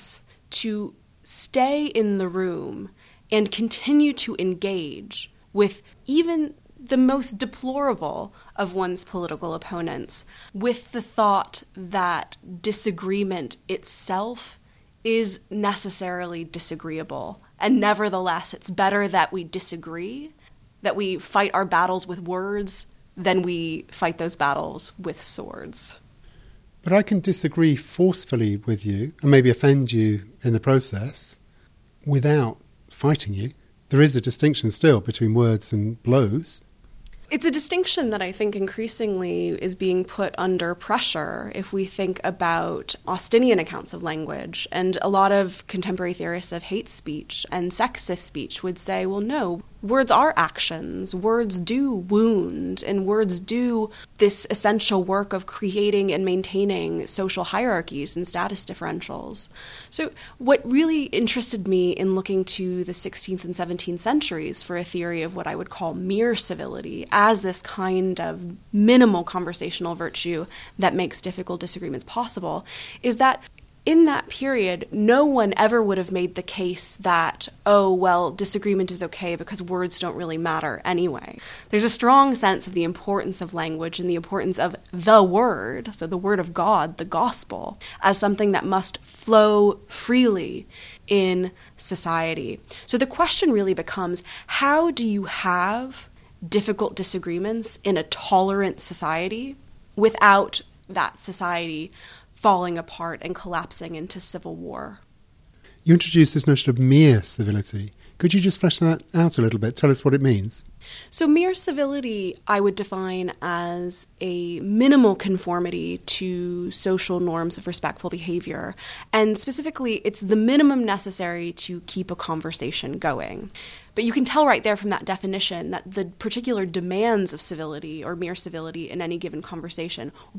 willingness to stay in the room and continue to engage with even the most deplorable of one's political opponents with the thought that disagreement itself is necessarily disagreeable. And nevertheless, it's better that we disagree, that we fight our battles with words, than we fight those battles with swords. But I can disagree forcefully with you and maybe offend you in the process without fighting you. There is a distinction still between words and blows. It's a distinction that I think increasingly is being put under pressure if we think about Austinian accounts of language. And a lot of contemporary theorists of hate speech and sexist speech would say, well, no, words are actions. Words do wound, and words do this essential work of creating and maintaining social hierarchies and status differentials. So, what really interested me in looking to the 16th and 17th centuries for a theory of what I would call mere civility as this kind of minimal conversational virtue that makes difficult disagreements possible is that in that period, no one ever would have made the case that, oh, well, disagreement is okay because words don't really matter anyway. There's a strong sense of the importance of language and the importance of the word, so the word of God, the gospel, as something that must flow freely in society. So the question really becomes how do you have difficult disagreements in a tolerant society without that society falling apart and collapsing into civil war. You introduced this notion of mere civility. Could you just flesh that out a little bit? Tell us what it means. So, mere civility, I would define as a minimal conformity to social norms of respectful behavior. And specifically, it's the minimum necessary to keep a conversation going. But you can tell right there from that definition that the particular demands of civility or mere civility in any given conversation will be